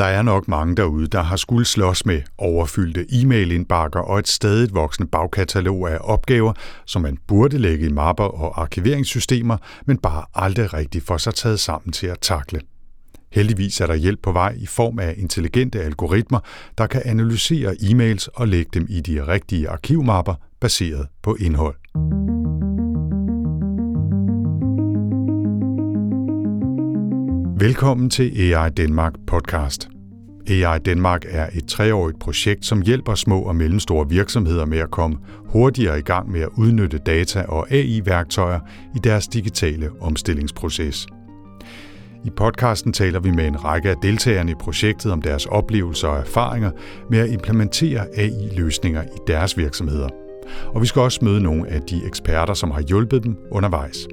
Der er nok mange derude, der har skulle slås med overfyldte e-mailindbakker og et stadigt voksende bagkatalog af opgaver, som man burde lægge i mapper og arkiveringssystemer, men bare aldrig rigtig får sig taget sammen til at takle. Heldigvis er der hjælp på vej i form af intelligente algoritmer, der kan analysere e-mails og lægge dem i de rigtige arkivmapper baseret på indhold. Velkommen til AI Danmark podcast. AI Danmark er et treårigt projekt, som hjælper små og mellemstore virksomheder med at komme hurtigere i gang med at udnytte data og AI-værktøjer i deres digitale omstillingsproces. I podcasten taler vi med en række af deltagerne i projektet om deres oplevelser og erfaringer med at implementere AI-løsninger i deres virksomheder. Og vi skal også møde nogle af de eksperter, som har hjulpet dem undervejs.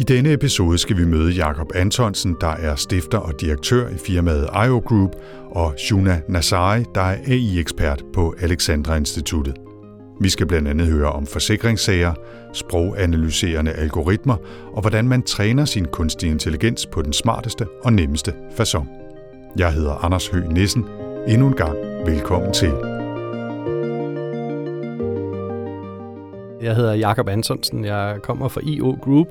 I denne episode skal vi møde Jakob Antonsen, der er stifter og direktør i firmaet IO Group, og Shuna Nasari, der er AI-ekspert på Alexandra Instituttet. Vi skal blandt andet høre om forsikringssager, sproganalyserende algoritmer og hvordan man træner sin kunstig intelligens på den smarteste og nemmeste façon. Jeg hedder Anders Høgh Nissen. Endnu en gang velkommen til. Jeg hedder Jakob Antonsen, jeg kommer fra IO Group,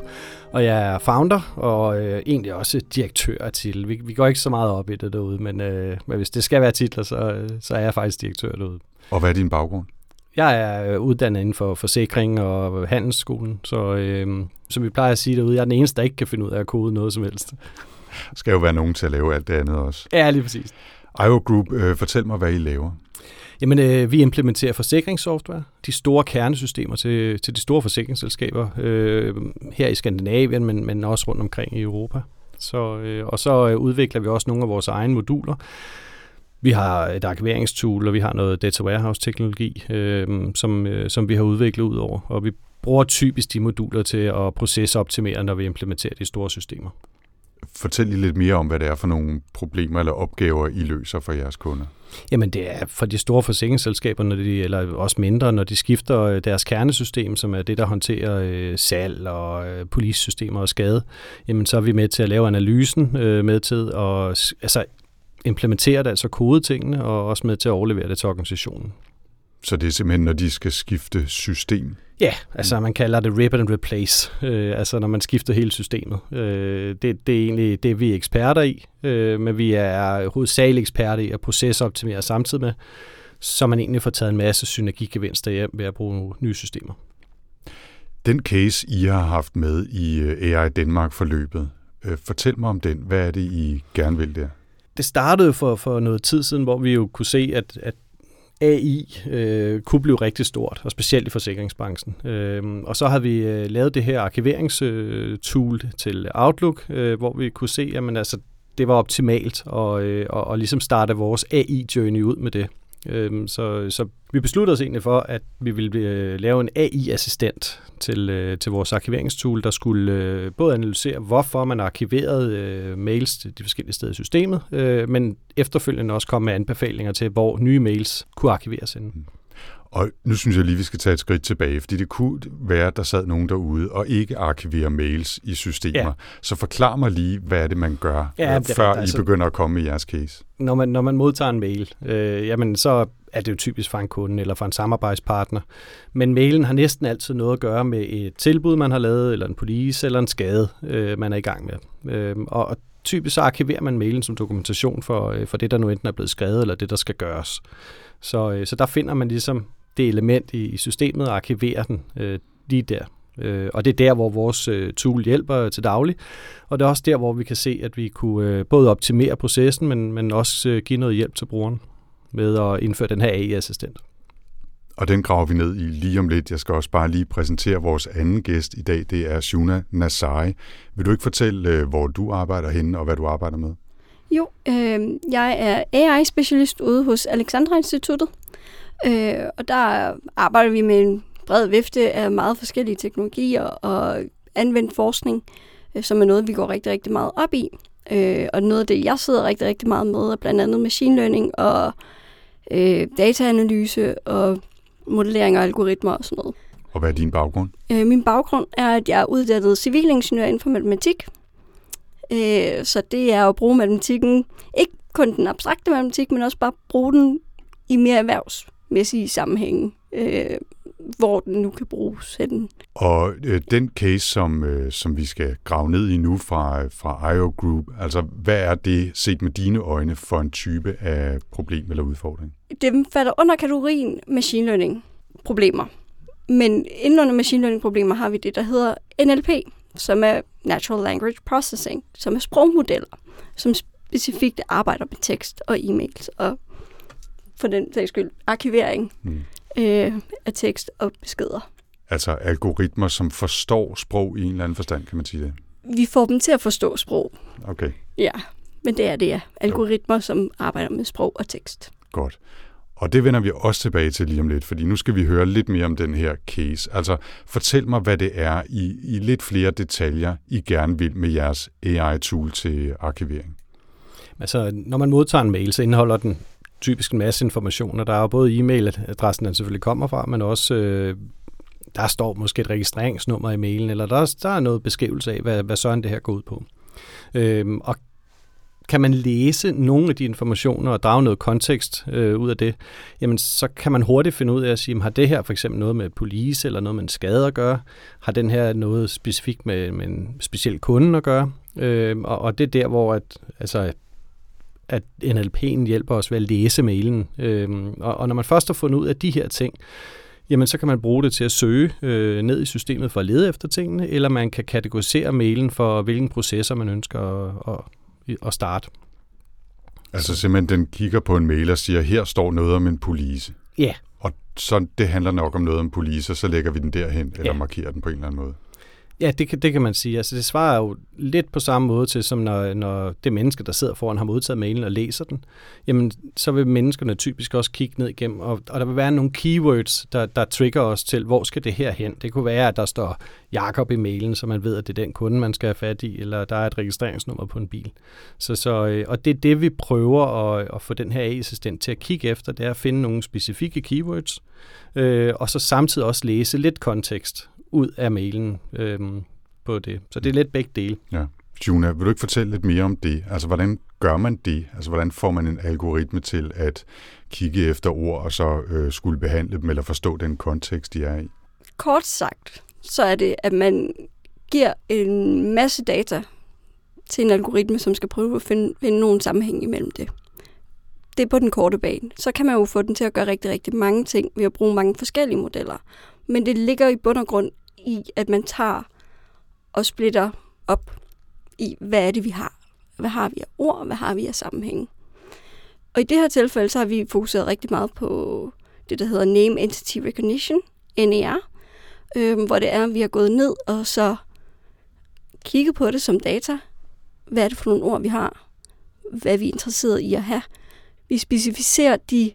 og jeg er founder og øh, egentlig også direktør til. Vi, vi går ikke så meget op i det derude, men, øh, men hvis det skal være titler, så, så er jeg faktisk direktør derude. Og hvad er din baggrund? Jeg er øh, uddannet inden for forsikring og handelsskolen, så øh, som vi plejer at sige derude, jeg er den eneste, der ikke kan finde ud af at kode noget som helst. Der skal jo være nogen til at lave alt det andet også. Ja, lige præcis. IO Group, øh, fortæl mig, hvad I laver. Jamen, øh, vi implementerer forsikringssoftware, de store kernesystemer til, til de store forsikringsselskaber øh, her i Skandinavien, men, men også rundt omkring i Europa. Så, øh, og så øh, udvikler vi også nogle af vores egne moduler. Vi har et arkiveringstool, og vi har noget data warehouse-teknologi, øh, som, øh, som vi har udviklet ud over. Og vi bruger typisk de moduler til at procesoptimere, når vi implementerer de store systemer. Fortæl lige lidt mere om, hvad det er for nogle problemer eller opgaver, I løser for jeres kunder. Jamen det er for de store forsikringsselskaber, når de, eller også mindre, når de skifter øh, deres kernesystem, som er det, der håndterer øh, salg og øh, polissystemer og skade, jamen så er vi med til at lave analysen, øh, med til at altså, implementere det, altså kode tingene, og også med til at overlevere det til organisationen. Så det er simpelthen, når de skal skifte system? Ja, altså man kalder det rip and replace, øh, altså når man skifter hele systemet. Øh, det, det er egentlig det, vi er eksperter i, øh, men vi er hovedsageligt eksperter i at procesoptimere samtidig med, så man egentlig får taget en masse synergigevinster hjem ved at bruge nye systemer. Den case, I har haft med i øh, AI Danmark-forløbet, øh, fortæl mig om den. Hvad er det, I gerne vil der? Det startede for, for noget tid siden, hvor vi jo kunne se, at, at AI øh, kunne blive rigtig stort, og specielt i forsikringsbranchen. Øh, og så har vi øh, lavet det her arkiveringstool øh, til Outlook, øh, hvor vi kunne se, at altså, det var optimalt og, øh, og, og ligesom starte vores AI-journey ud med det. Øhm, så, så vi besluttede os egentlig for, at vi ville øh, lave en AI-assistent til, øh, til vores arkiveringstool, der skulle øh, både analysere, hvorfor man arkiverede øh, mails til de forskellige steder i systemet, øh, men efterfølgende også komme med anbefalinger til, hvor nye mails kunne arkiveres inden. Og nu synes jeg lige, vi skal tage et skridt tilbage, fordi det kunne være, at der sad nogen derude og ikke arkiverer mails i systemer. Ja. Så forklar mig lige, hvad er det, man gør, ja, det før I altså, begynder at komme i jeres case. Når man, når man modtager en mail, øh, jamen så er det jo typisk fra en kunde eller fra en samarbejdspartner. Men mailen har næsten altid noget at gøre med et tilbud, man har lavet, eller en police, eller en skade, øh, man er i gang med. Øh, og typisk så arkiverer man mailen som dokumentation for, øh, for det, der nu enten er blevet skrevet, eller det, der skal gøres. Så, øh, så der finder man ligesom det element i, i systemet og arkiverer den øh, lige der. Øh, og det er der, hvor vores øh, tool hjælper til daglig. Og det er også der, hvor vi kan se, at vi kunne øh, både optimere processen, men, men også øh, give noget hjælp til brugeren med at indføre den her AI-assistent. Og den graver vi ned i lige om lidt. Jeg skal også bare lige præsentere vores anden gæst i dag. Det er Shuna Nasai. Vil du ikke fortælle, øh, hvor du arbejder henne og hvad du arbejder med? Jo, øh, jeg er AI-specialist ude hos Alexandra Instituttet. Øh, og der arbejder vi med en bred vifte af meget forskellige teknologier og anvendt forskning, øh, som er noget, vi går rigtig, rigtig meget op i. Øh, og noget af det, jeg sidder rigtig, rigtig meget med, er blandt andet machine learning og øh, dataanalyse og modellering og algoritmer og sådan noget. Og hvad er din baggrund? Øh, min baggrund er, at jeg er uddannet civilingeniør inden for matematik. Øh, så det er at bruge matematikken, ikke kun den abstrakte matematik, men også bare bruge den i mere erhvervsmæssige sammenhænge, øh, hvor den nu kan bruges hen. Og øh, den case, som, øh, som vi skal grave ned i nu fra, fra IO Group, altså hvad er det set med dine øjne for en type af problem eller udfordring? Det falder under kategorien machine learning problemer. Men inden under machine learning problemer har vi det, der hedder NLP, som er Natural Language Processing, som er sprogmodeller, som specifikt arbejder med tekst og e-mails, og for den sags skyld arkivering mm. øh, af tekst og beskeder. Altså algoritmer, som forstår sprog i en eller anden forstand, kan man sige det? Vi får dem til at forstå sprog. Okay. Ja, men det er det, ja. Algoritmer, jo. som arbejder med sprog og tekst. Godt. Og det vender vi også tilbage til lige om lidt, fordi nu skal vi høre lidt mere om den her case. Altså, fortæl mig, hvad det er i, i lidt flere detaljer, I gerne vil med jeres AI-tool til arkivering. Altså, når man modtager en mail, så indeholder den typisk en masse informationer. Der er jo både e-mailadressen, den selvfølgelig kommer fra, men også øh, der står måske et registreringsnummer i mailen, eller der, der er noget beskrivelse af, hvad, hvad sådan det her går ud på. Øhm, og kan man læse nogle af de informationer og drage noget kontekst øh, ud af det, jamen så kan man hurtigt finde ud af at sige, jamen, har det her for eksempel noget med police eller noget med en skade at gøre? Har den her noget specifikt med, med en speciel kunde at gøre? Øh, og, og det er der, hvor at, altså, at NLP'en hjælper os ved at læse mailen. Øh, og, og når man først har fundet ud af de her ting, jamen så kan man bruge det til at søge øh, ned i systemet for at lede efter tingene, eller man kan kategorisere mailen for, hvilken processer man ønsker at, at at starte. Altså simpelthen, den kigger på en mail og siger, her står noget om en police. Ja. Og så det handler nok om noget om police, og så lægger vi den derhen, eller ja. markerer den på en eller anden måde. Ja, det kan, det kan man sige. Altså, det svarer jo lidt på samme måde til, som når, når det menneske, der sidder foran, har modtaget mailen og læser den. Jamen, så vil menneskerne typisk også kigge ned igennem, og, og der vil være nogle keywords, der, der trigger os til, hvor skal det her hen? Det kunne være, at der står Jakob i mailen, så man ved, at det er den kunde, man skal have fat i, eller der er et registreringsnummer på en bil. Så, så, øh, og det er det, vi prøver at, at få den her AI-assistent til at kigge efter, det er at finde nogle specifikke keywords, øh, og så samtidig også læse lidt kontekst ud af mailen øhm, på det. Så det er lidt begge dele. Ja. Juna, vil du ikke fortælle lidt mere om det? Altså, hvordan gør man det? Altså, hvordan får man en algoritme til at kigge efter ord og så øh, skulle behandle dem eller forstå den kontekst, de er i? Kort sagt, så er det, at man giver en masse data til en algoritme, som skal prøve at finde, finde nogen sammenhæng imellem det. Det er på den korte bane. Så kan man jo få den til at gøre rigtig, rigtig mange ting ved at bruge mange forskellige modeller. Men det ligger i bund og grund i, at man tager og splitter op i, hvad er det, vi har? Hvad har vi af ord? Hvad har vi af sammenhæng? Og i det her tilfælde, så har vi fokuseret rigtig meget på det, der hedder Name Entity Recognition, NER, øh, hvor det er, at vi har gået ned og så kigget på det som data. Hvad er det for nogle ord, vi har? Hvad er vi interesseret i at have? Vi specificerer de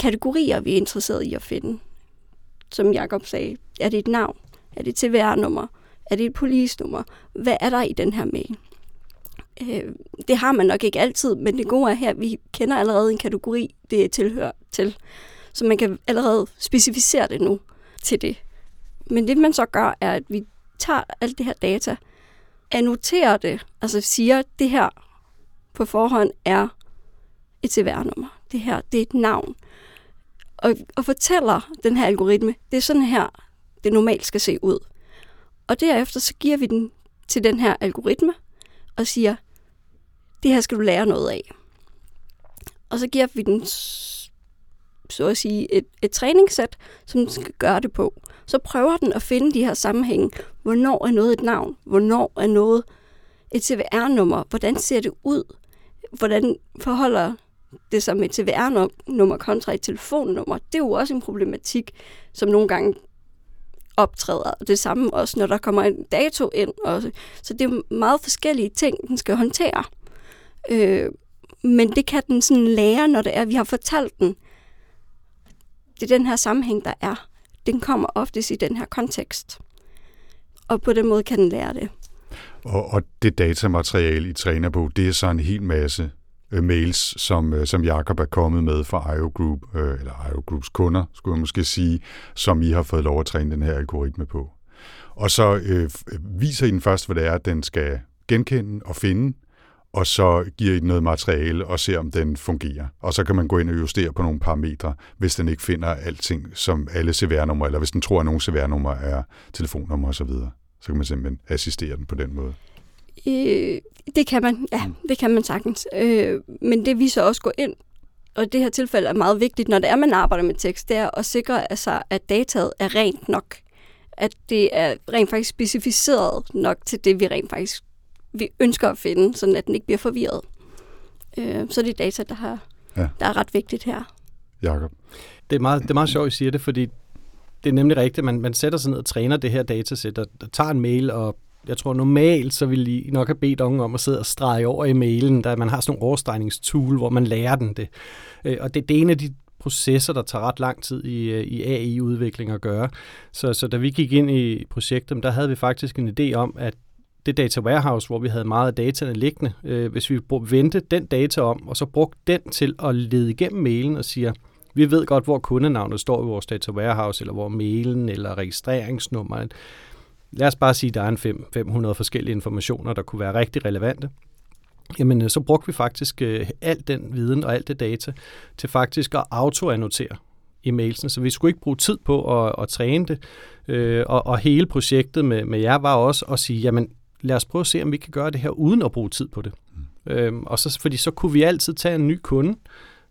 kategorier, vi er interesseret i at finde som Jakob sagde, er det et navn? Er det et TVR-nummer? Er det et polisnummer? Hvad er der i den her mail? Øh, det har man nok ikke altid, men det gode er her, at vi kender allerede en kategori, det tilhører til. Så man kan allerede specificere det nu til det. Men det man så gør, er, at vi tager alt det her data, annoterer det, altså siger, at det her på forhånd er et CVR-nummer. Det her, det er et navn og, og fortæller den her algoritme, det er sådan her, det normalt skal se ud. Og derefter så giver vi den til den her algoritme og siger, det her skal du lære noget af. Og så giver vi den så at sige et, et træningssæt, som den skal gøre det på. Så prøver den at finde de her sammenhænge. Hvornår er noget et navn? Hvornår er noget et CVR-nummer? Hvordan ser det ud? Hvordan forholder det som et CVR-nummer kontra et telefonnummer, det er jo også en problematik, som nogle gange optræder. Det samme også, når der kommer en dato ind. Også. Så det er meget forskellige ting, den skal håndtere. Øh, men det kan den sådan lære, når det er, vi har fortalt den, det er den her sammenhæng, der er. Den kommer oftest i den her kontekst. Og på den måde kan den lære det. Og, og det datamateriale, I træner på, det er så en hel masse øh, mails, som, øh, som Jakob er kommet med fra IO Group, øh, eller IO Groups kunder, skulle jeg måske sige, som I har fået lov at træne den her algoritme på. Og så øh, øh, viser I den først, hvad det er, den skal genkende og finde, og så giver I den noget materiale og ser, om den fungerer. Og så kan man gå ind og justere på nogle parametre, hvis den ikke finder alting som alle CVR-numre, eller hvis den tror, at nogle CVR-numre er telefonnumre osv. Så, så kan man simpelthen assistere den på den måde. Øh, det kan man, ja, det kan man sagtens. Øh, men det vi så også går ind, og det her tilfælde er meget vigtigt, når det er, man arbejder med tekst, det er at sikre, altså, at dataet er rent nok. At det er rent faktisk specificeret nok til det, vi rent faktisk vi ønsker at finde, så at den ikke bliver forvirret. Øh, så det er data, der, har, ja. der er ret vigtigt her. Jakob. Det er meget, det er meget sjovt, at I siger det, fordi det er nemlig rigtigt. Man, man sætter sig ned og træner det her datasæt, og tager en mail, og jeg tror normalt, så vil I nok have bedt unge om at sidde og strege over i mailen, da man har sådan nogle overstregningstool, hvor man lærer den det. Øh, og det, det er en af de processer, der tager ret lang tid i, øh, i AI-udvikling at gøre. Så, så da vi gik ind i projektet, der havde vi faktisk en idé om, at det data warehouse, hvor vi havde meget af dataene liggende, øh, hvis vi vendte den data om, og så brugte den til at lede igennem mailen og siger, vi ved godt, hvor kundenavnet står i vores data warehouse, eller hvor mailen, eller registreringsnummeret. Lad os bare sige, at der er en 5, 500 forskellige informationer, der kunne være rigtig relevante. Jamen, øh, så brugte vi faktisk øh, al den viden og alt det data til faktisk at autoannotere i mailsene, så vi skulle ikke bruge tid på at, at træne det. Øh, og, og hele projektet med, med jer var også at sige, jamen lad os prøve at se, om vi kan gøre det her uden at bruge tid på det. Mm. Øhm, og så, fordi så kunne vi altid tage en ny kunde,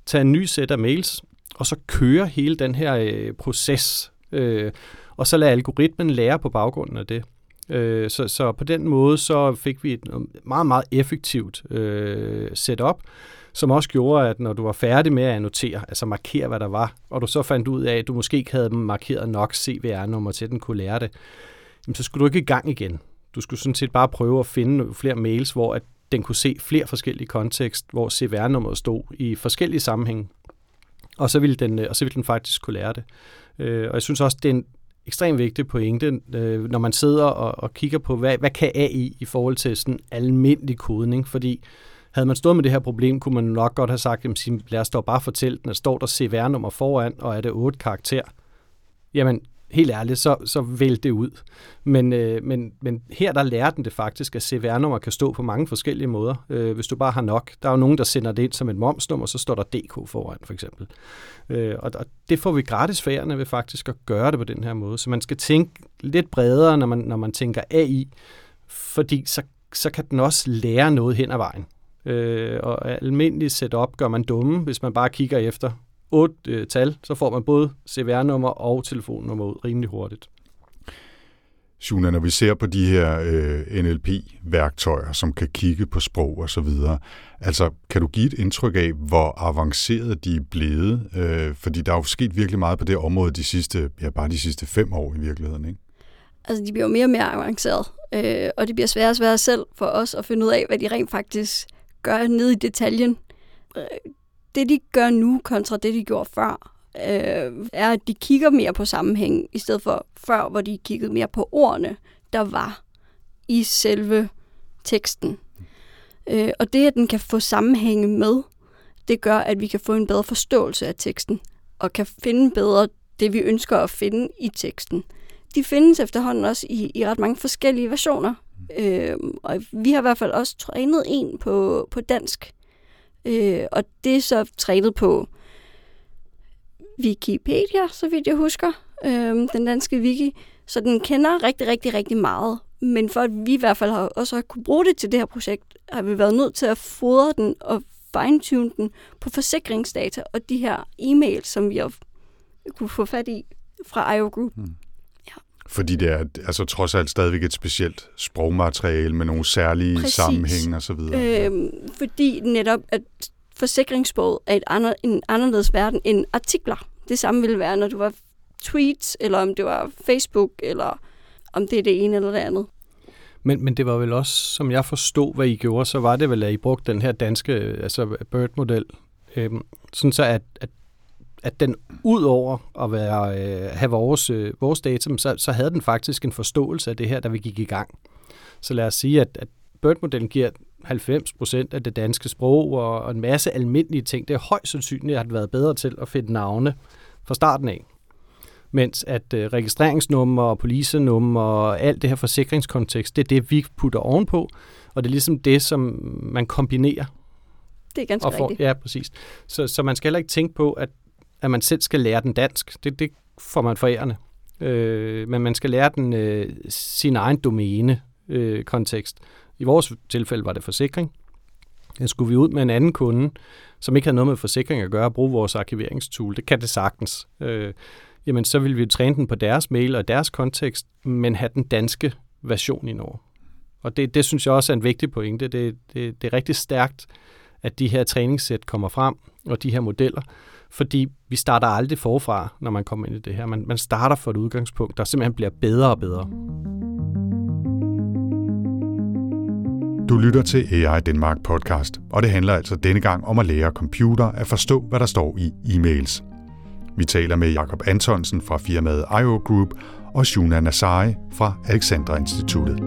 tage en ny sæt af mails, og så køre hele den her øh, proces, øh, og så lade algoritmen lære på baggrunden af det. Øh, så, så på den måde så fik vi et øh, meget, meget effektivt øh, setup, som også gjorde, at når du var færdig med at annotere, altså markere, hvad der var, og du så fandt ud af, at du måske ikke havde markeret nok CVR-nummer til, at den kunne lære det, jamen, så skulle du ikke i gang igen. Du skulle sådan set bare prøve at finde flere mails, hvor at den kunne se flere forskellige kontekst, hvor CVR-nummeret stod i forskellige sammenhænge. Og så ville den, øh, og så ville den faktisk kunne lære det. Øh, og jeg synes også, det er en ekstremt vigtig pointe, øh, når man sidder og, og kigger på, hvad, hvad kan AI i forhold til sådan almindelig kodning, fordi havde man stået med det her problem, kunne man nok godt have sagt, jamen, lad os dog bare fortælle den, at står der CVR-nummer foran, og er det otte karakter. Jamen, helt ærligt, så, så vælg det ud. Men, øh, men, men her der lærer den det faktisk, at CVR-nummer kan stå på mange forskellige måder, øh, hvis du bare har nok. Der er jo nogen, der sender det ind som et momsnummer, så står der DK foran for eksempel. Øh, og, og det får vi gratis færerne ved faktisk at gøre det på den her måde. Så man skal tænke lidt bredere, når man, når man tænker AI, fordi så, så kan den også lære noget hen ad vejen. Øh, og almindeligt setup gør man dumme, hvis man bare kigger efter, otte øh, tal, så får man både CVR-nummer og telefonnummer ud rimelig hurtigt. Shuna, når vi ser på de her øh, NLP-værktøjer, som kan kigge på sprog og så videre, altså kan du give et indtryk af, hvor avanceret de er blevet? Øh, fordi der er jo sket virkelig meget på det område de sidste, ja, bare de sidste fem år i virkeligheden, ikke? Altså, de bliver jo mere og mere avanceret, øh, og det bliver sværere og sværere selv for os at finde ud af, hvad de rent faktisk gør ned i detaljen. Det, de gør nu kontra det, de gjorde før, øh, er, at de kigger mere på sammenhæng, i stedet for før, hvor de kiggede mere på ordene, der var i selve teksten. Øh, og det, at den kan få sammenhænge med, det gør, at vi kan få en bedre forståelse af teksten, og kan finde bedre det, vi ønsker at finde i teksten. De findes efterhånden også i, i ret mange forskellige versioner. Øh, og vi har i hvert fald også trænet en på, på dansk, Øh, og det er så trænet på Wikipedia, så vidt jeg husker, øh, den danske wiki. Så den kender rigtig, rigtig, rigtig meget. Men for at vi i hvert fald har også har kunne bruge det til det her projekt, har vi været nødt til at fodre den og fine-tune den på forsikringsdata og de her e-mails, som vi har kunne få fat i fra IO Group. Hmm. Fordi det er altså trods alt stadigvæk et specielt sprogmateriale med nogle særlige Præcis. sammenhænge osv. Øhm, fordi netop, at forsikringssproget er et andre, en anderledes verden end artikler. Det samme ville være, når du var tweets, eller om det var Facebook, eller om det er det ene eller det andet. Men, men det var vel også, som jeg forstod, hvad I gjorde, så var det vel, at I brugte den her danske altså BIRD-model, øhm, sådan så at, at at den ud over at være, øh, have vores, øh, vores data, så, så havde den faktisk en forståelse af det her, da vi gik i gang. Så lad os sige, at, at BIRD-modellen giver 90 procent af det danske sprog og, og en masse almindelige ting. Det er højst sandsynligt, at det været bedre til at finde navne fra starten af. Mens at øh, registreringsnummer og policenummer og alt det her forsikringskontekst, det er det, vi putter ovenpå, og det er ligesom det, som man kombinerer. Det er ganske og får, rigtigt. Ja, præcis. Så, så man skal heller ikke tænke på, at, at man selv skal lære den dansk. Det, det får man forærende. Øh, men man skal lære den øh, sin egen domæne øh, kontekst. I vores tilfælde var det forsikring. Jeg skulle vi ud med en anden kunde, som ikke havde noget med forsikring at gøre, og bruge vores arkiveringstool. Det kan det sagtens. Øh, jamen, så vil vi træne den på deres mail og deres kontekst, men have den danske version i. Og det, det synes jeg også er en vigtig pointe. Det, det, det er rigtig stærkt, at de her træningssæt kommer frem, og de her modeller, fordi vi starter aldrig forfra, når man kommer ind i det her. Man, man starter fra et udgangspunkt, der simpelthen bliver bedre og bedre. Du lytter til AI Danmark podcast, og det handler altså denne gang om at lære computer at forstå, hvad der står i e-mails. Vi taler med Jakob Antonsen fra firmaet IO Group og Shuna Nasai fra Alexandra Instituttet.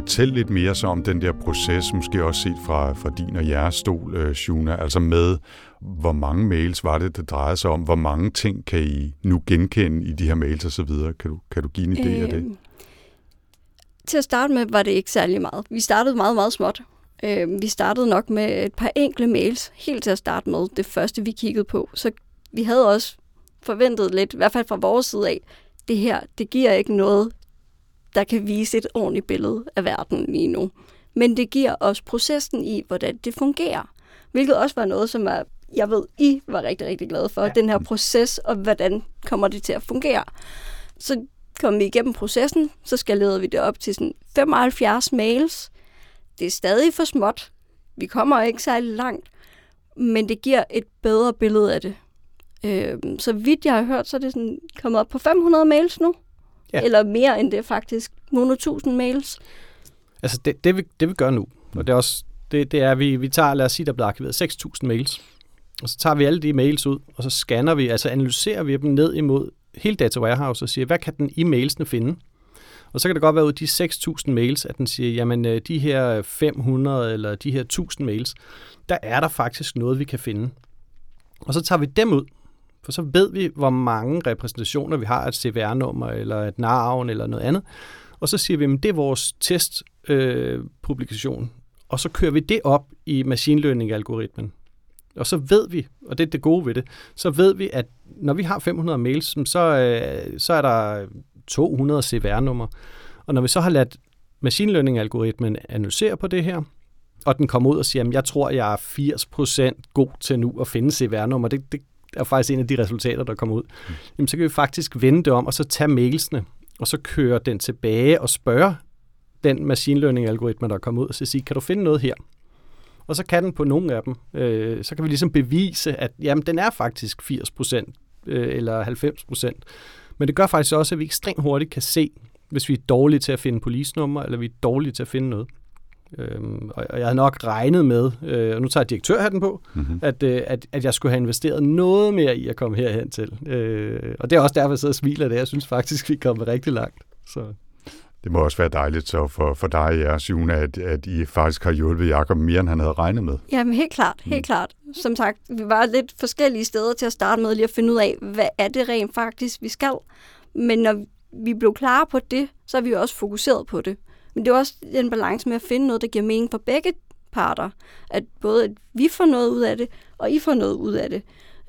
Fortæl lidt mere så om den der proces, måske også set fra, fra din og jeres stol, øh, Shuna, altså med, hvor mange mails var det, det drejede sig om, hvor mange ting kan I nu genkende i de her mails osv. Kan du, kan du give en idé øh, af det? Øhm, til at starte med var det ikke særlig meget. Vi startede meget, meget småt. Øh, vi startede nok med et par enkle mails, helt til at starte med, det første vi kiggede på. Så vi havde også forventet lidt, i hvert fald fra vores side af, det her, det giver ikke noget, der kan vise et ordentligt billede af verden lige nu. Men det giver os processen i, hvordan det fungerer. Hvilket også var noget, som er, jeg ved, I var rigtig, rigtig glade for. Ja. Den her proces, og hvordan kommer det til at fungere. Så kom vi igennem processen, så skalerede vi det op til sådan 75 mails. Det er stadig for småt. Vi kommer ikke særlig langt, men det giver et bedre billede af det. Øh, så vidt jeg har hørt, så er det sådan kommet op på 500 mails nu. Ja. Eller mere end det faktisk. Nogle tusind mails. Altså det, det, vi, det vi gør nu, og det er også, det, det er, at vi, vi tager, lad os sige, der bliver arkiveret 6.000 mails, og så tager vi alle de mails ud, og så scanner vi, altså analyserer vi dem ned imod hele Data Warehouse og siger, hvad kan den i mailsene finde? Og så kan det godt være ud af de 6.000 mails, at den siger, jamen øh, de her 500 eller de her 1.000 mails, der er der faktisk noget, vi kan finde. Og så tager vi dem ud, for så ved vi, hvor mange repræsentationer vi har, et CVR-nummer eller et navn eller noget andet. Og så siger vi, at det er vores testpublikation. Øh, og så kører vi det op i machine learning-algoritmen. Og så ved vi, og det er det gode ved det, så ved vi, at når vi har 500 mails, så, øh, så er der 200 CVR-nummer. Og når vi så har ladt machine learning-algoritmen analysere på det her, og den kommer ud og siger, at jeg tror, jeg er 80% god til nu at finde CVR-nummer, det, det er faktisk en af de resultater, der kommer ud, mm. jamen, så kan vi faktisk vende det om, og så tage mailsene, og så køre den tilbage og spørge den machine learning-algoritme, der er kommet ud, og så sige, kan du finde noget her? Og så kan den på nogle af dem, øh, så kan vi ligesom bevise, at jamen, den er faktisk 80% øh, eller 90%. Men det gør faktisk også, at vi ekstremt hurtigt kan se, hvis vi er dårlige til at finde polisnummer, eller vi er dårlige til at finde noget. Øhm, og, og jeg havde nok regnet med, øh, og nu tager jeg direktørhatten på, mm-hmm. at, øh, at, at jeg skulle have investeret noget mere i at komme herhen til. Øh, og det er også derfor, jeg sidder og smiler det. Jeg synes faktisk, vi er kommet rigtig langt. Så. Det må også være dejligt så for, for dig, ja, Sjune, at, at I faktisk har hjulpet Jacob mere, end han havde regnet med. Jamen helt klart, helt mm. klart. Som sagt, vi var lidt forskellige steder til at starte med lige at finde ud af, hvad er det rent faktisk, vi skal. Men når vi blev klare på det, så er vi jo også fokuseret på det. Men det er også den balance med at finde noget, der giver mening for begge parter. At både at vi får noget ud af det, og I får noget ud af det.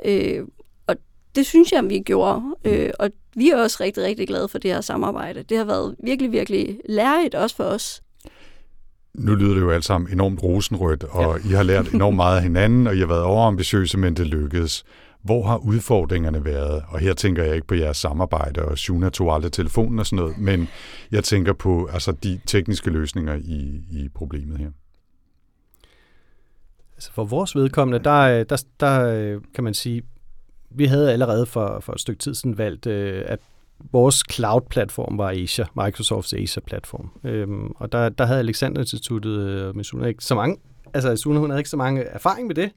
Øh, og det synes jeg, vi gjorde. Øh, og vi er også rigtig, rigtig glade for det her samarbejde. Det har været virkelig, virkelig lærerigt også for os. Nu lyder det jo alt sammen enormt rosenrødt, og ja. I har lært enormt meget af hinanden, og I har været overambitiøse, men det lykkedes. Hvor har udfordringerne været? Og her tænker jeg ikke på jeres samarbejde, og Shuna tog aldrig telefonen og sådan noget, men jeg tænker på altså, de tekniske løsninger i, i problemet her. Altså for vores vedkommende, der, øh, der, der øh, kan man sige, vi havde allerede for, for et stykke tid siden valgt, øh, at vores cloud-platform var Asia, Microsofts Asia-platform. Øhm, og der, der havde Alexander Instituttet øh, med Suna ikke så mange, altså Suna hun havde ikke så mange erfaring med det,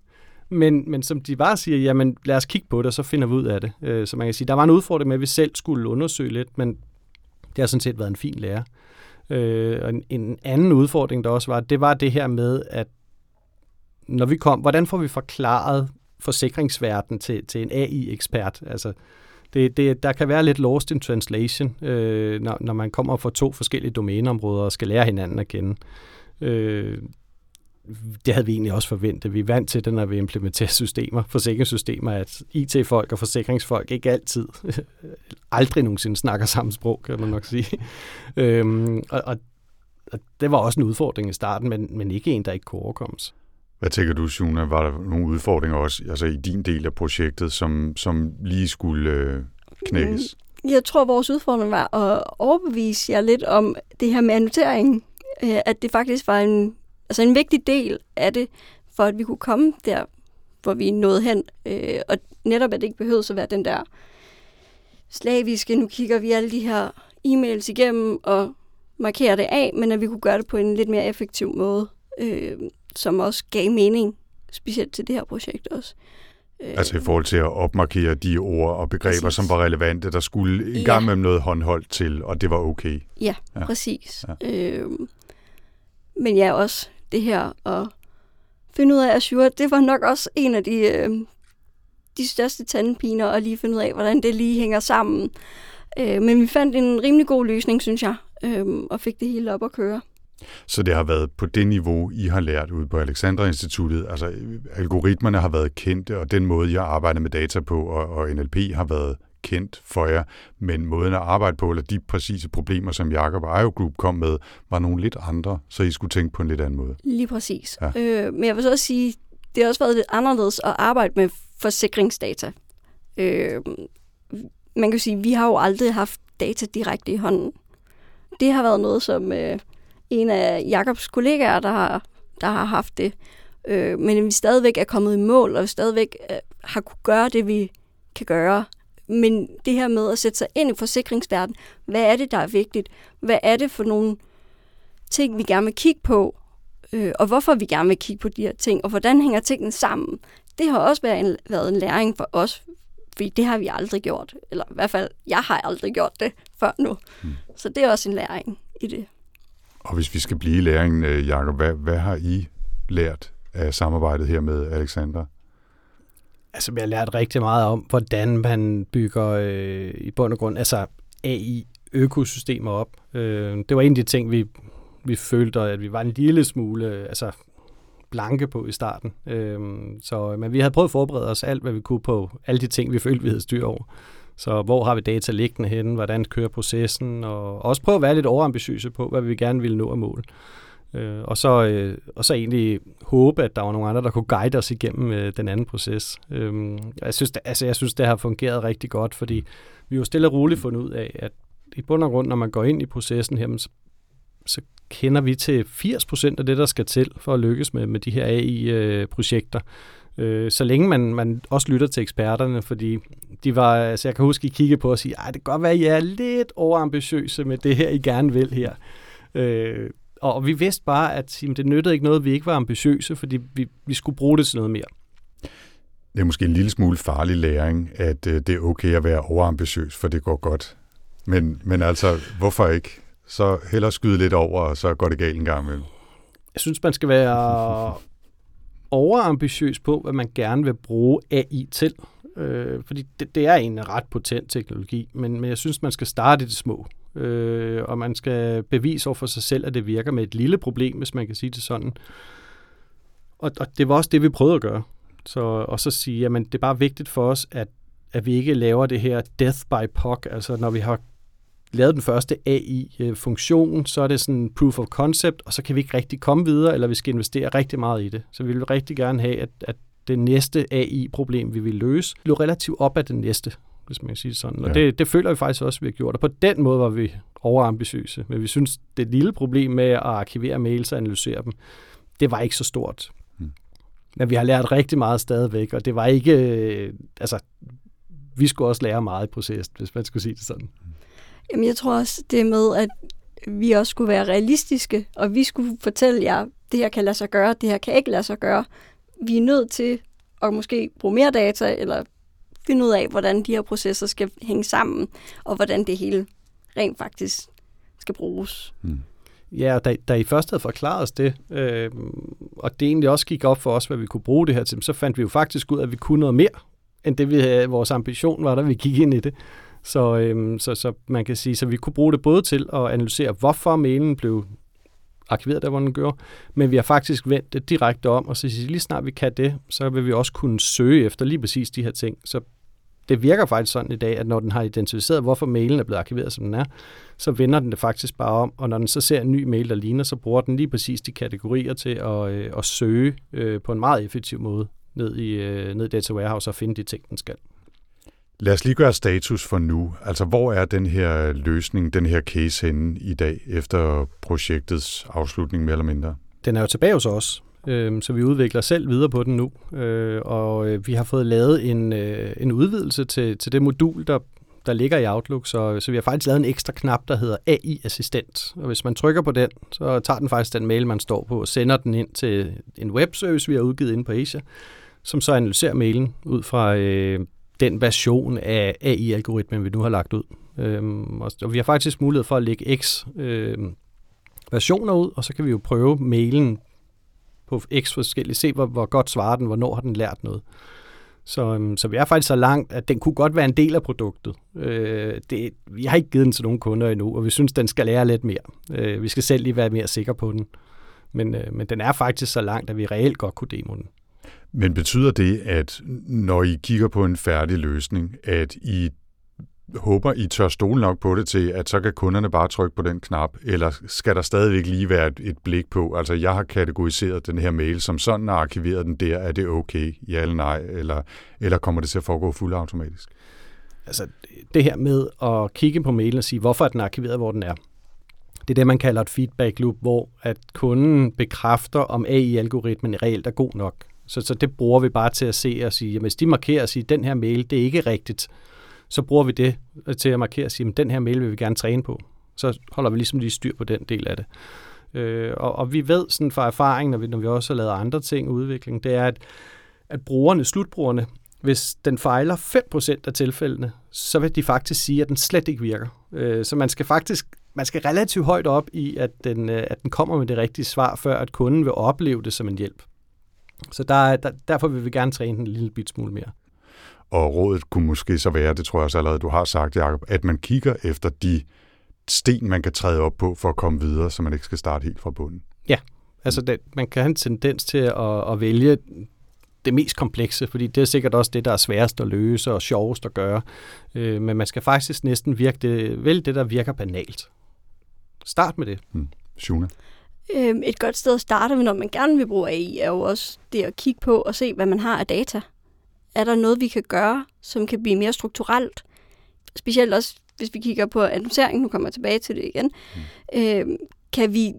men, men som de bare siger, jamen lad os kigge på det, og så finder vi ud af det. Øh, så man kan sige, der var en udfordring med, at vi selv skulle undersøge lidt, men det har sådan set været en fin lærer. Øh, og en, en anden udfordring, der også var, det var det her med, at når vi kom, hvordan får vi forklaret forsikringsverden til, til en AI-ekspert? Altså, det, det, der kan være lidt lost in translation, øh, når, når man kommer fra to forskellige domæneområder og skal lære hinanden at kende. Øh, det havde vi egentlig også forventet. Vi er vant til det, når vi implementerer systemer, forsikringssystemer, at IT-folk og forsikringsfolk ikke altid, aldrig nogensinde snakker samme sprog, kan man nok sige. øhm, og, og, og det var også en udfordring i starten, men, men ikke en, der ikke kunne overkommes. Hvad tænker du, Suna? Var der nogle udfordringer også altså i din del af projektet, som, som lige skulle øh, knækkes? Mm, jeg tror, vores udfordring var at overbevise jer lidt om det her med annotering. Øh, at det faktisk var en altså en vigtig del af det, for at vi kunne komme der, hvor vi nåede hen. Øh, og netop, at det ikke behøvede at være den der slaviske, nu kigger vi alle de her e-mails igennem og markerer det af, men at vi kunne gøre det på en lidt mere effektiv måde, øh, som også gav mening, specielt til det her projekt også. Øh, altså i forhold til at opmarkere de ord og begreber, præcis. som var relevante, der skulle i gang med noget håndholdt til, og det var okay. Ja, ja. præcis. Ja. Øh, men ja, også det her og finde ud af Azure, det var nok også en af de, øh, de største tandpiner at lige finde ud af, hvordan det lige hænger sammen. Øh, men vi fandt en rimelig god løsning, synes jeg, øh, og fik det hele op at køre. Så det har været på det niveau, I har lært ude på Alexandra Instituttet. Altså algoritmerne har været kendte, og den måde, jeg arbejder med data på, og, og NLP har været kendt for jer, men måden at arbejde på, eller de præcise problemer, som Jacob og IO Group kom med, var nogle lidt andre, så I skulle tænke på en lidt anden måde. Lige præcis. Ja. Øh, men jeg vil så også sige, det har også været lidt anderledes at arbejde med forsikringsdata. Øh, man kan sige, vi har jo aldrig haft data direkte i hånden. Det har været noget, som øh, en af Jakobs kollegaer, der har, der har haft det. Øh, men vi stadigvæk er kommet i mål, og vi stadigvæk øh, har kunne gøre det, vi kan gøre men det her med at sætte sig ind i forsikringsverdenen, hvad er det, der er vigtigt? Hvad er det for nogle ting, vi gerne vil kigge på? Øh, og hvorfor vi gerne vil kigge på de her ting? Og hvordan hænger tingene sammen? Det har også været en, været en læring for os, fordi det har vi aldrig gjort. Eller i hvert fald, jeg har aldrig gjort det før nu. Hmm. Så det er også en læring i det. Og hvis vi skal blive i læringen, øh, Jacob, hvad, hvad har I lært af samarbejdet her med Alexander? Altså, vi har lært rigtig meget om, hvordan man bygger øh, i bund og grund altså AI-økosystemer op. Øh, det var en af de ting, vi, vi følte, at vi var en lille smule øh, altså, blanke på i starten. Øh, så, øh, men vi havde prøvet at forberede os alt, hvad vi kunne på alle de ting, vi følte, vi havde styr over. Så hvor har vi data liggende henne? Hvordan kører processen? Og også prøve at være lidt overambitiøse på, hvad vi gerne ville nå af mål. Øh, og, så, øh, og så egentlig håbe, at der var nogle andre, der kunne guide os igennem øh, den anden proces. Øh, jeg, synes, det, altså, jeg synes, det har fungeret rigtig godt, fordi vi jo stille og roligt fundet ud af, at i bund og grund, når man går ind i processen her, så, så kender vi til 80% af det, der skal til for at lykkes med, med de her AI-projekter. Øh, så længe man, man også lytter til eksperterne, fordi de var, altså jeg kan huske, I kiggede på og sige, at det kan godt være, at I er lidt overambitiøse med det her, I gerne vil her. Øh, og vi vidste bare, at jamen, det nyttede ikke noget, vi ikke var ambitiøse, fordi vi, vi skulle bruge det til noget mere. Det er måske en lille smule farlig læring, at øh, det er okay at være overambitiøs, for det går godt. Men, men altså, hvorfor ikke? Så hellere skyde lidt over, og så går det galt en gang imellem. Jeg synes, man skal være overambitiøs på, hvad man gerne vil bruge AI til. Øh, fordi det, det er en ret potent teknologi, men, men jeg synes, man skal starte i det små øh, og man skal bevise over for sig selv, at det virker med et lille problem, hvis man kan sige det sådan. Og, og det var også det, vi prøvede at gøre. Så, og så sige, at det er bare vigtigt for os, at, at vi ikke laver det her death by POC, altså når vi har lavet den første AI-funktion, så er det sådan proof of concept, og så kan vi ikke rigtig komme videre, eller vi skal investere rigtig meget i det. Så vi vil rigtig gerne have, at, at det næste AI-problem, vi vil løse, lå relativt op af det næste hvis man kan sige det sådan. Og ja. det, det føler vi faktisk også, at vi har gjort. Og på den måde var vi overambitiøse. Men vi synes, det lille problem med at arkivere mails og analysere dem, det var ikke så stort. Hmm. Men vi har lært rigtig meget stadigvæk, og det var ikke... Øh, altså, vi skulle også lære meget i processen, hvis man skulle sige det sådan. Jamen, jeg tror også, det med, at vi også skulle være realistiske, og vi skulle fortælle jer, det her kan lade sig gøre, det her kan ikke lade sig gøre. Vi er nødt til at måske bruge mere data, eller finde ud af, hvordan de her processer skal hænge sammen, og hvordan det hele rent faktisk skal bruges. Mm. Ja, da, da I først havde forklaret os det, øh, og det egentlig også gik op for os, hvad vi kunne bruge det her til, så fandt vi jo faktisk ud af, at vi kunne noget mere, end det vi havde, vores ambition var, da vi gik ind i det. Så, øhm, så, så man kan sige, så vi kunne bruge det både til at analysere, hvorfor mailen blev arkiveret der, hvor den gør, men vi har faktisk vendt det direkte om, og så siger lige snart vi kan det, så vil vi også kunne søge efter lige præcis de her ting. Så det virker faktisk sådan i dag, at når den har identificeret, hvorfor mailen er blevet arkiveret, som den er, så vender den det faktisk bare om, og når den så ser en ny mail, der ligner, så bruger den lige præcis de kategorier til at, øh, at søge øh, på en meget effektiv måde ned i, øh, ned i Data Warehouse og finde de ting, den skal. Lad os lige gøre status for nu. Altså, hvor er den her løsning, den her case henne i dag, efter projektets afslutning mere eller mindre? Den er jo tilbage hos os, øh, så vi udvikler selv videre på den nu. Øh, og øh, vi har fået lavet en, øh, en udvidelse til, til det modul, der, der ligger i Outlook, så, så vi har faktisk lavet en ekstra knap, der hedder AI-assistent. Og hvis man trykker på den, så tager den faktisk den mail, man står på, og sender den ind til en webservice, vi har udgivet inde på Asia, som så analyserer mailen ud fra øh, den version af AI-algoritmen, vi nu har lagt ud. Øhm, og vi har faktisk mulighed for at lægge x øh, versioner ud, og så kan vi jo prøve mailen på x forskellige, se hvor, hvor godt svarer den, hvornår har den lært noget. Så, øhm, så vi er faktisk så langt, at den kunne godt være en del af produktet. Øh, det, vi har ikke givet den til nogen kunder endnu, og vi synes, den skal lære lidt mere. Øh, vi skal selv lige være mere sikre på den. Men, øh, men den er faktisk så langt, at vi reelt godt kunne demo den. Men betyder det, at når I kigger på en færdig løsning, at I håber, I tør stole nok på det til, at så kan kunderne bare trykke på den knap, eller skal der stadigvæk lige være et, et blik på, altså jeg har kategoriseret den her mail som sådan og arkiveret den der, er det okay, ja eller nej, eller, eller kommer det til at foregå fuldautomatisk? Altså det her med at kigge på mailen og sige, hvorfor er den arkiveret, hvor den er, det er det, man kalder et feedback loop, hvor at kunden bekræfter, om AI-algoritmen reelt er god nok. Så, så det bruger vi bare til at se og sige, jamen, hvis de markerer og siger, den her mail, det er ikke rigtigt, så bruger vi det øh, til at markere og sige, at den her mail vil vi gerne træne på. Så holder vi ligesom lige styr på den del af det. Øh, og, og vi ved sådan fra erfaring, når vi, når vi også har lavet andre ting i udvikling, det er, at, at brugerne, slutbrugerne, hvis den fejler 5% af tilfældene, så vil de faktisk sige, at den slet ikke virker. Øh, så man skal faktisk man skal relativt højt op i, at den, øh, at den kommer med det rigtige svar, før at kunden vil opleve det som en hjælp. Så der, der, derfor vil vi gerne træne den en lille bit smule mere. Og rådet kunne måske så være, det tror jeg også allerede, du har sagt, Jacob, at man kigger efter de sten, man kan træde op på for at komme videre, så man ikke skal starte helt fra bunden. Ja, altså det, man kan have en tendens til at, at vælge det mest komplekse, fordi det er sikkert også det, der er sværest at løse og sjovest at gøre. Øh, men man skal faktisk næsten virke det, vælge det, der virker banalt. Start med det. Hmm. Shuna? Øhm, et godt sted at starte når man gerne vil bruge AI, er jo også det at kigge på og se, hvad man har af data. Er der noget, vi kan gøre, som kan blive mere strukturelt? Specielt også, hvis vi kigger på annoncering, nu kommer jeg tilbage til det igen. Mm. Øhm, kan vi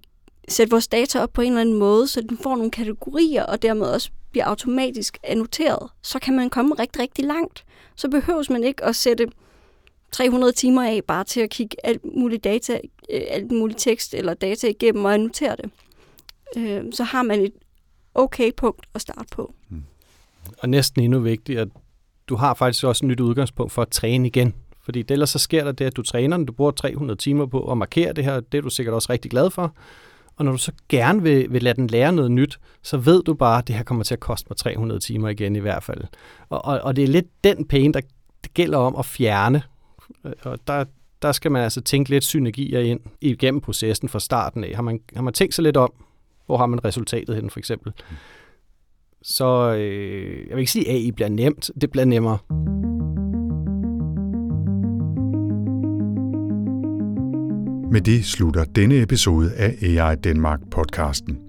sætte vores data op på en eller anden måde, så den får nogle kategorier, og dermed også bliver automatisk annoteret, så kan man komme rigtig, rigtig langt. Så behøves man ikke at sætte 300 timer af bare til at kigge alt muligt data, øh, alt muligt tekst eller data igennem og annotere det. Øh, så har man et okay punkt at starte på. Mm. Og næsten endnu vigtigere, at du har faktisk også et nyt udgangspunkt for at træne igen. Fordi ellers så sker der det, at du træner den, du bruger 300 timer på at markere det her, det er du sikkert også rigtig glad for. Og når du så gerne vil, vil lade den lære noget nyt, så ved du bare, at det her kommer til at koste mig 300 timer igen i hvert fald. Og, og, og det er lidt den pain, der det gælder om at fjerne og der, der skal man altså tænke lidt synergier ind igennem processen fra starten af. Har man, har man tænkt sig lidt om, hvor har man resultatet hen for eksempel? Så øh, jeg vil ikke sige, at AI bliver nemt. Det bliver nemmere. Med det slutter denne episode af AI Danmark podcasten.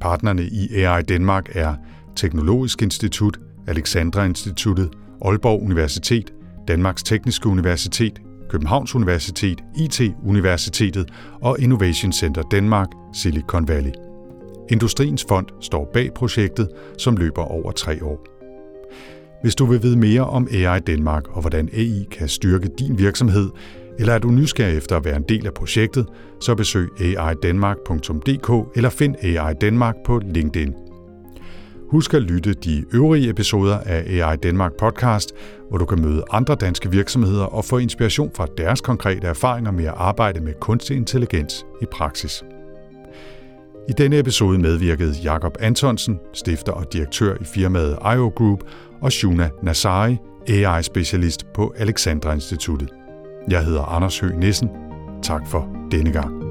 Partnerne i AI Danmark er Teknologisk Institut, Alexandra Instituttet, Aalborg Universitet, Danmarks Tekniske Universitet, Københavns Universitet, IT-universitetet og Innovation Center Danmark, Silicon Valley. Industriens Fond står bag projektet, som løber over tre år. Hvis du vil vide mere om AI Danmark og hvordan AI kan styrke din virksomhed, eller er du nysgerrig efter at være en del af projektet, så besøg aidanmark.dk eller find AI Danmark på LinkedIn. Husk at lytte de øvrige episoder af AI Danmark podcast, hvor du kan møde andre danske virksomheder og få inspiration fra deres konkrete erfaringer med at arbejde med kunstig intelligens i praksis. I denne episode medvirkede Jakob Antonsen, stifter og direktør i firmaet IO Group, og Shuna Nasari, AI-specialist på Alexandra Instituttet. Jeg hedder Anders Høgh Nissen. Tak for denne gang.